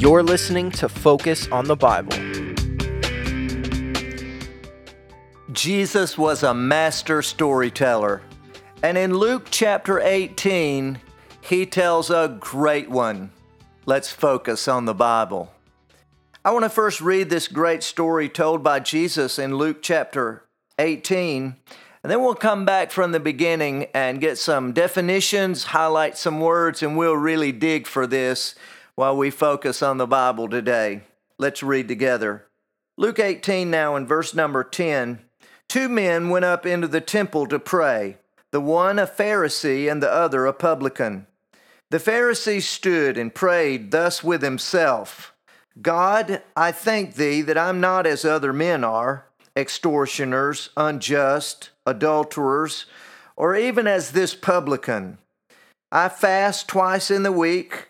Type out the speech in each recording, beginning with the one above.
You're listening to Focus on the Bible. Jesus was a master storyteller. And in Luke chapter 18, he tells a great one. Let's focus on the Bible. I want to first read this great story told by Jesus in Luke chapter 18, and then we'll come back from the beginning and get some definitions, highlight some words, and we'll really dig for this while we focus on the Bible today. Let's read together. Luke 18 now in verse number 10. Two men went up into the temple to pray, the one a Pharisee and the other a publican. The Pharisee stood and prayed thus with himself God, I thank thee that I'm not as other men are, extortioners, unjust, adulterers, or even as this publican. I fast twice in the week.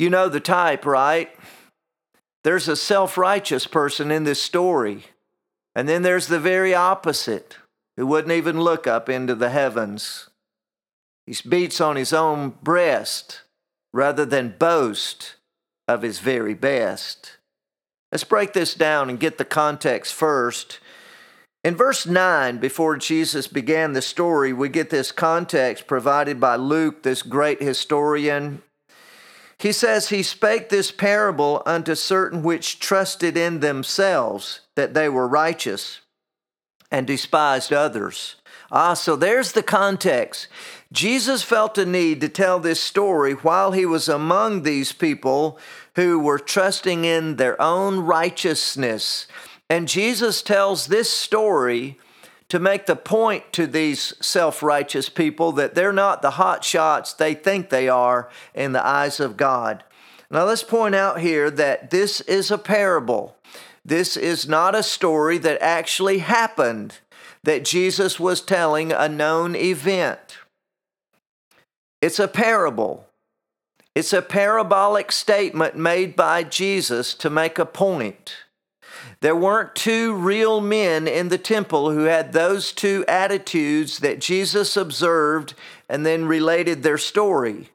You know the type, right? There's a self righteous person in this story, and then there's the very opposite who wouldn't even look up into the heavens. He beats on his own breast rather than boast of his very best. Let's break this down and get the context first. In verse 9, before Jesus began the story, we get this context provided by Luke, this great historian he says, He spake this parable unto certain which trusted in themselves that they were righteous and despised others. Ah, so there's the context. Jesus felt a need to tell this story while he was among these people who were trusting in their own righteousness. And Jesus tells this story to make the point to these self righteous people that they're not the hot shots they think they are in the eyes of God. Now, let's point out here that this is a parable. This is not a story that actually happened, that Jesus was telling a known event. It's a parable. It's a parabolic statement made by Jesus to make a point. There weren't two real men in the temple who had those two attitudes that Jesus observed and then related their story.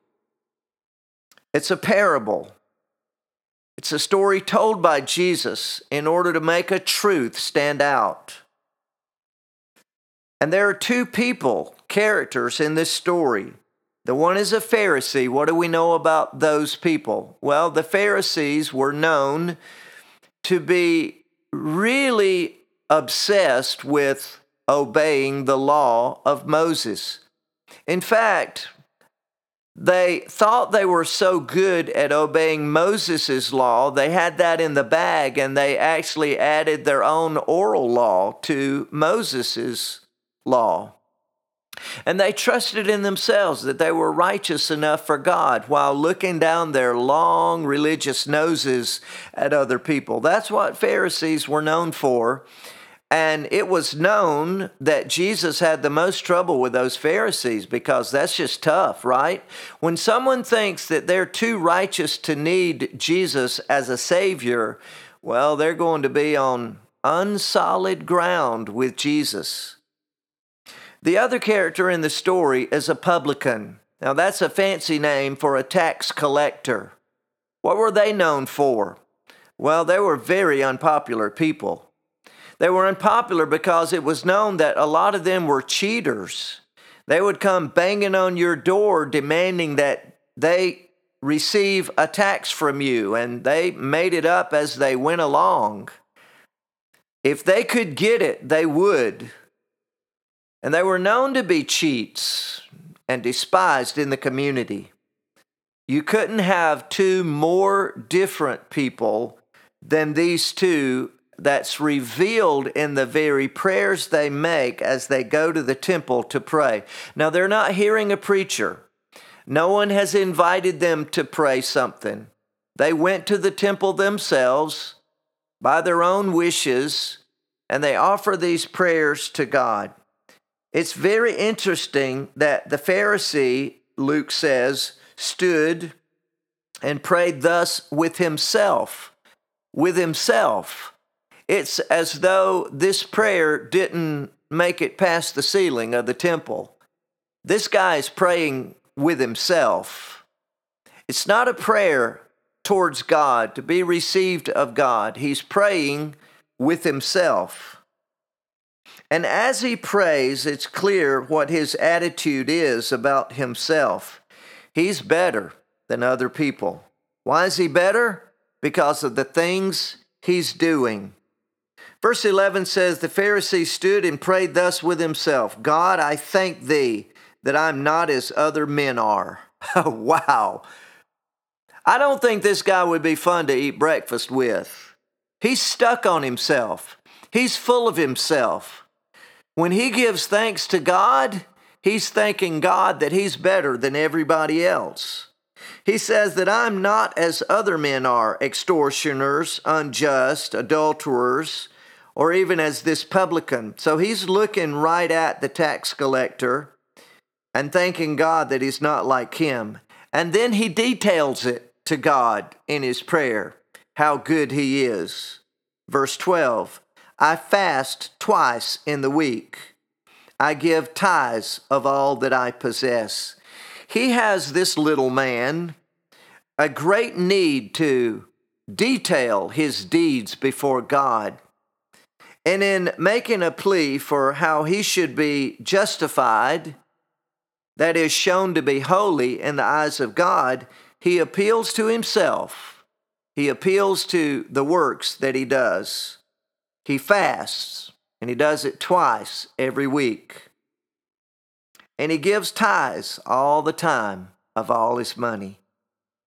It's a parable. It's a story told by Jesus in order to make a truth stand out. And there are two people, characters in this story. The one is a Pharisee. What do we know about those people? Well, the Pharisees were known to be really obsessed with obeying the law of Moses. In fact, they thought they were so good at obeying Moses' law, they had that in the bag, and they actually added their own oral law to Moses' law. And they trusted in themselves that they were righteous enough for God while looking down their long religious noses at other people. That's what Pharisees were known for. And it was known that Jesus had the most trouble with those Pharisees because that's just tough, right? When someone thinks that they're too righteous to need Jesus as a Savior, well, they're going to be on unsolid ground with Jesus. The other character in the story is a publican. Now, that's a fancy name for a tax collector. What were they known for? Well, they were very unpopular people. They were unpopular because it was known that a lot of them were cheaters. They would come banging on your door demanding that they receive a tax from you, and they made it up as they went along. If they could get it, they would. And they were known to be cheats and despised in the community. You couldn't have two more different people than these two that's revealed in the very prayers they make as they go to the temple to pray. Now, they're not hearing a preacher, no one has invited them to pray something. They went to the temple themselves by their own wishes, and they offer these prayers to God. It's very interesting that the Pharisee, Luke says, stood and prayed thus with himself. With himself. It's as though this prayer didn't make it past the ceiling of the temple. This guy is praying with himself. It's not a prayer towards God to be received of God. He's praying with himself. And as he prays, it's clear what his attitude is about himself. He's better than other people. Why is he better? Because of the things he's doing. Verse 11 says, The Pharisee stood and prayed thus with himself God, I thank thee that I'm not as other men are. wow. I don't think this guy would be fun to eat breakfast with. He's stuck on himself, he's full of himself. When he gives thanks to God, he's thanking God that he's better than everybody else. He says that I'm not as other men are extortioners, unjust, adulterers, or even as this publican. So he's looking right at the tax collector and thanking God that he's not like him. And then he details it to God in his prayer how good he is. Verse 12 I fast twice in the week. I give tithes of all that I possess. He has this little man a great need to detail his deeds before God. And in making a plea for how he should be justified, that is shown to be holy in the eyes of God, he appeals to himself. He appeals to the works that he does. He fasts, and he does it twice every week. And he gives tithes all the time of all his money.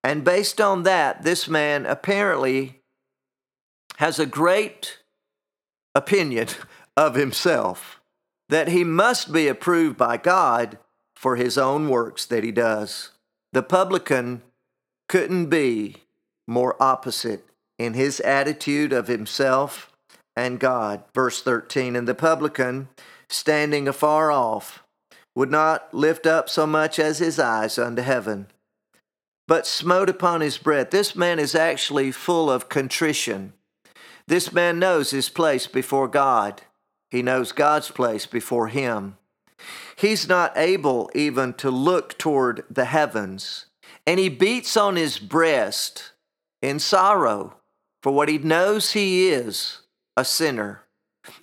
And based on that, this man apparently has a great opinion of himself that he must be approved by God for his own works that he does. The publican couldn't be more opposite in his attitude of himself and God. Verse 13 And the publican, standing afar off, would not lift up so much as his eyes unto heaven, but smote upon his breast. This man is actually full of contrition. This man knows his place before God. He knows God's place before him. He's not able even to look toward the heavens, and he beats on his breast in sorrow for what he knows he is a sinner.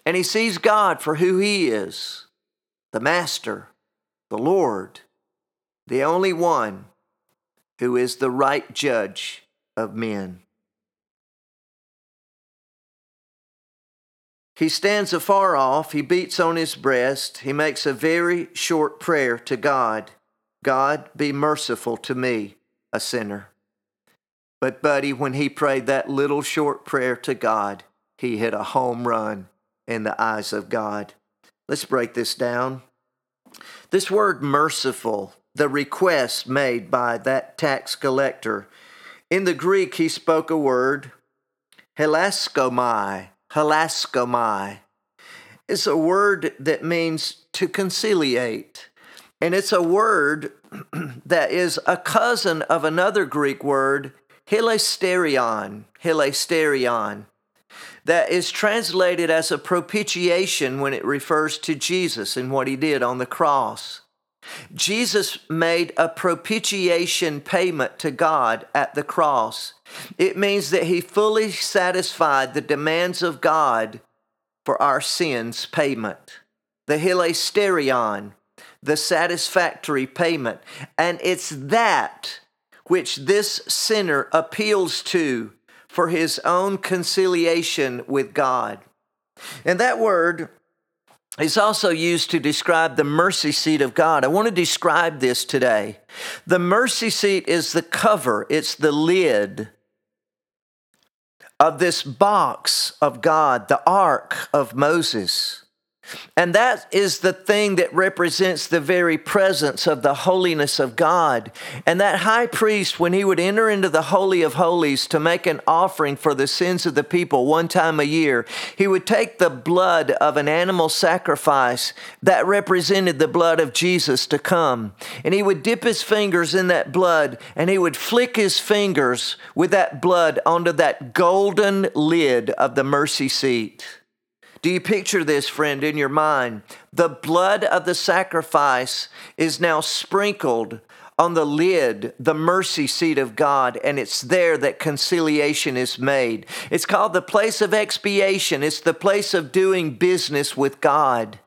And he sees God for who he is the Master, the Lord, the only one who is the right judge of men. He stands afar off, he beats on his breast, he makes a very short prayer to God God, be merciful to me, a sinner. But, buddy, when he prayed that little short prayer to God, he hit a home run in the eyes of God. Let's break this down. This word merciful, the request made by that tax collector, in the Greek, he spoke a word, hilaskomai hilaskomai. It's a word that means to conciliate. And it's a word that is a cousin of another Greek word, hilasterion, hilasterion, that is translated as a propitiation when it refers to Jesus and what he did on the cross. Jesus made a propitiation payment to God at the cross. It means that he fully satisfied the demands of God for our sins payment. The hilasterion, the satisfactory payment. And it's that which this sinner appeals to for his own conciliation with God. And that word is also used to describe the mercy seat of God. I want to describe this today. The mercy seat is the cover, it's the lid of this box of God, the ark of Moses. And that is the thing that represents the very presence of the holiness of God. And that high priest, when he would enter into the Holy of Holies to make an offering for the sins of the people one time a year, he would take the blood of an animal sacrifice that represented the blood of Jesus to come. And he would dip his fingers in that blood and he would flick his fingers with that blood onto that golden lid of the mercy seat. Do you picture this, friend, in your mind? The blood of the sacrifice is now sprinkled on the lid, the mercy seat of God, and it's there that conciliation is made. It's called the place of expiation, it's the place of doing business with God.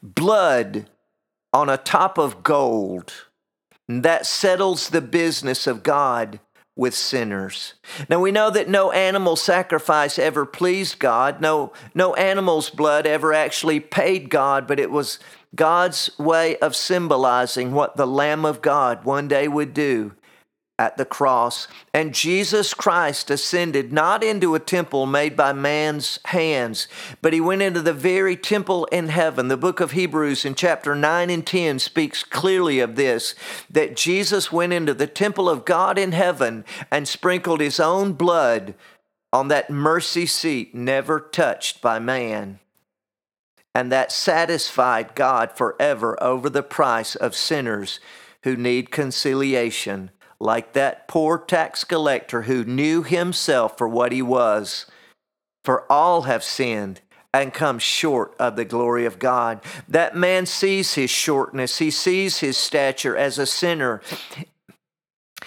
Blood on a top of gold. That settles the business of God with sinners. Now we know that no animal sacrifice ever pleased God. No, no animal's blood ever actually paid God, but it was God's way of symbolizing what the Lamb of God one day would do at the cross. And Jesus Christ ascended not into a temple made by man's hands, but he went into the very temple in heaven. The book of Hebrews in chapter 9 and 10 speaks clearly of this that Jesus went into the temple of God in heaven and sprinkled his own blood on that mercy seat never touched by man. And that satisfied God forever over the price of sinners who need conciliation like that poor tax collector who knew himself for what he was. For all have sinned and come short of the glory of God. That man sees his shortness, he sees his stature as a sinner.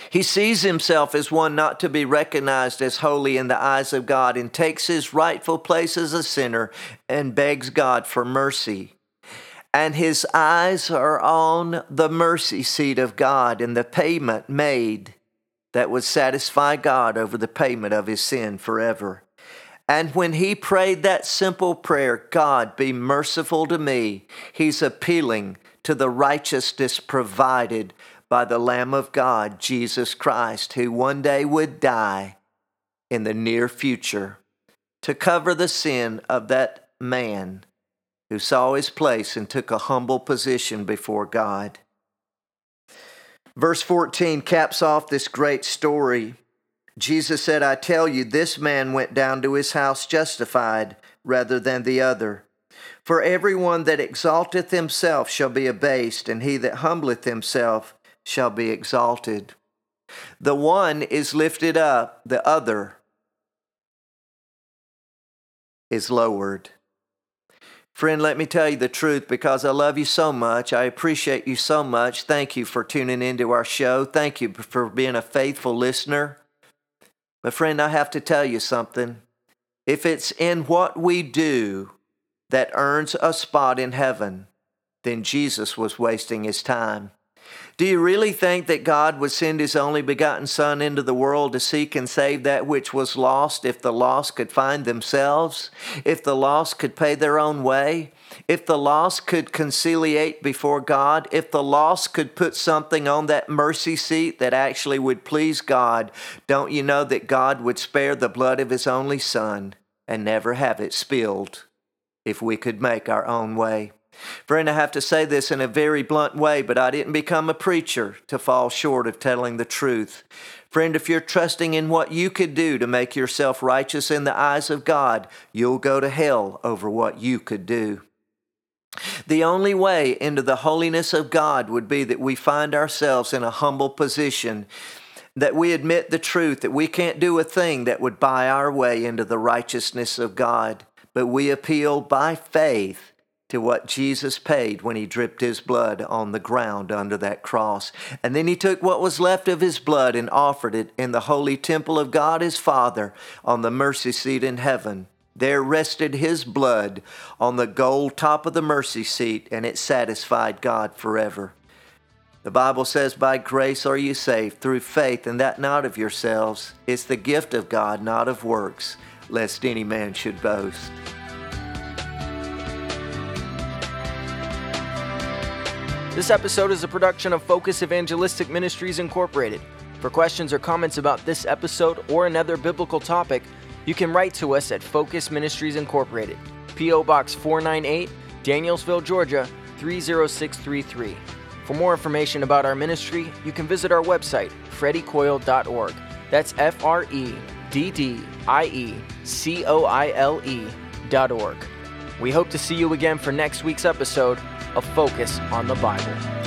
He sees himself as one not to be recognized as holy in the eyes of God and takes his rightful place as a sinner and begs God for mercy and his eyes are on the mercy seat of God and the payment made that would satisfy God over the payment of his sin forever. And when he prayed that simple prayer, God, be merciful to me, he's appealing to the righteousness provided by the Lamb of God, Jesus Christ, who one day would die in the near future to cover the sin of that man who saw his place and took a humble position before God. Verse 14 caps off this great story. Jesus said, I tell you, this man went down to his house justified rather than the other. For everyone that exalteth himself shall be abased, and he that humbleth himself shall be exalted. The one is lifted up, the other is lowered. Friend, let me tell you the truth because I love you so much. I appreciate you so much. Thank you for tuning into our show. Thank you for being a faithful listener. But, friend, I have to tell you something. If it's in what we do that earns a spot in heaven, then Jesus was wasting his time. Do you really think that God would send his only begotten Son into the world to seek and save that which was lost if the lost could find themselves? If the lost could pay their own way? If the lost could conciliate before God? If the lost could put something on that mercy seat that actually would please God? Don't you know that God would spare the blood of his only Son and never have it spilled if we could make our own way? Friend, I have to say this in a very blunt way, but I didn't become a preacher to fall short of telling the truth. Friend, if you're trusting in what you could do to make yourself righteous in the eyes of God, you'll go to hell over what you could do. The only way into the holiness of God would be that we find ourselves in a humble position, that we admit the truth, that we can't do a thing that would buy our way into the righteousness of God, but we appeal by faith to what Jesus paid when he dripped his blood on the ground under that cross. And then he took what was left of his blood and offered it in the holy temple of God his Father on the mercy seat in heaven. There rested his blood on the gold top of the mercy seat, and it satisfied God forever. The Bible says, By grace are you saved through faith, and that not of yourselves. It's the gift of God, not of works, lest any man should boast. This episode is a production of Focus Evangelistic Ministries Incorporated. For questions or comments about this episode or another biblical topic, you can write to us at Focus Ministries Incorporated, P.O. Box 498, Danielsville, Georgia 30633. For more information about our ministry, you can visit our website, freddiecoile.org. That's F R E D D I E C O I L E dot org. We hope to see you again for next week's episode of Focus on the Bible.